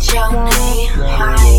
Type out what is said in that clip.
Johnny hi.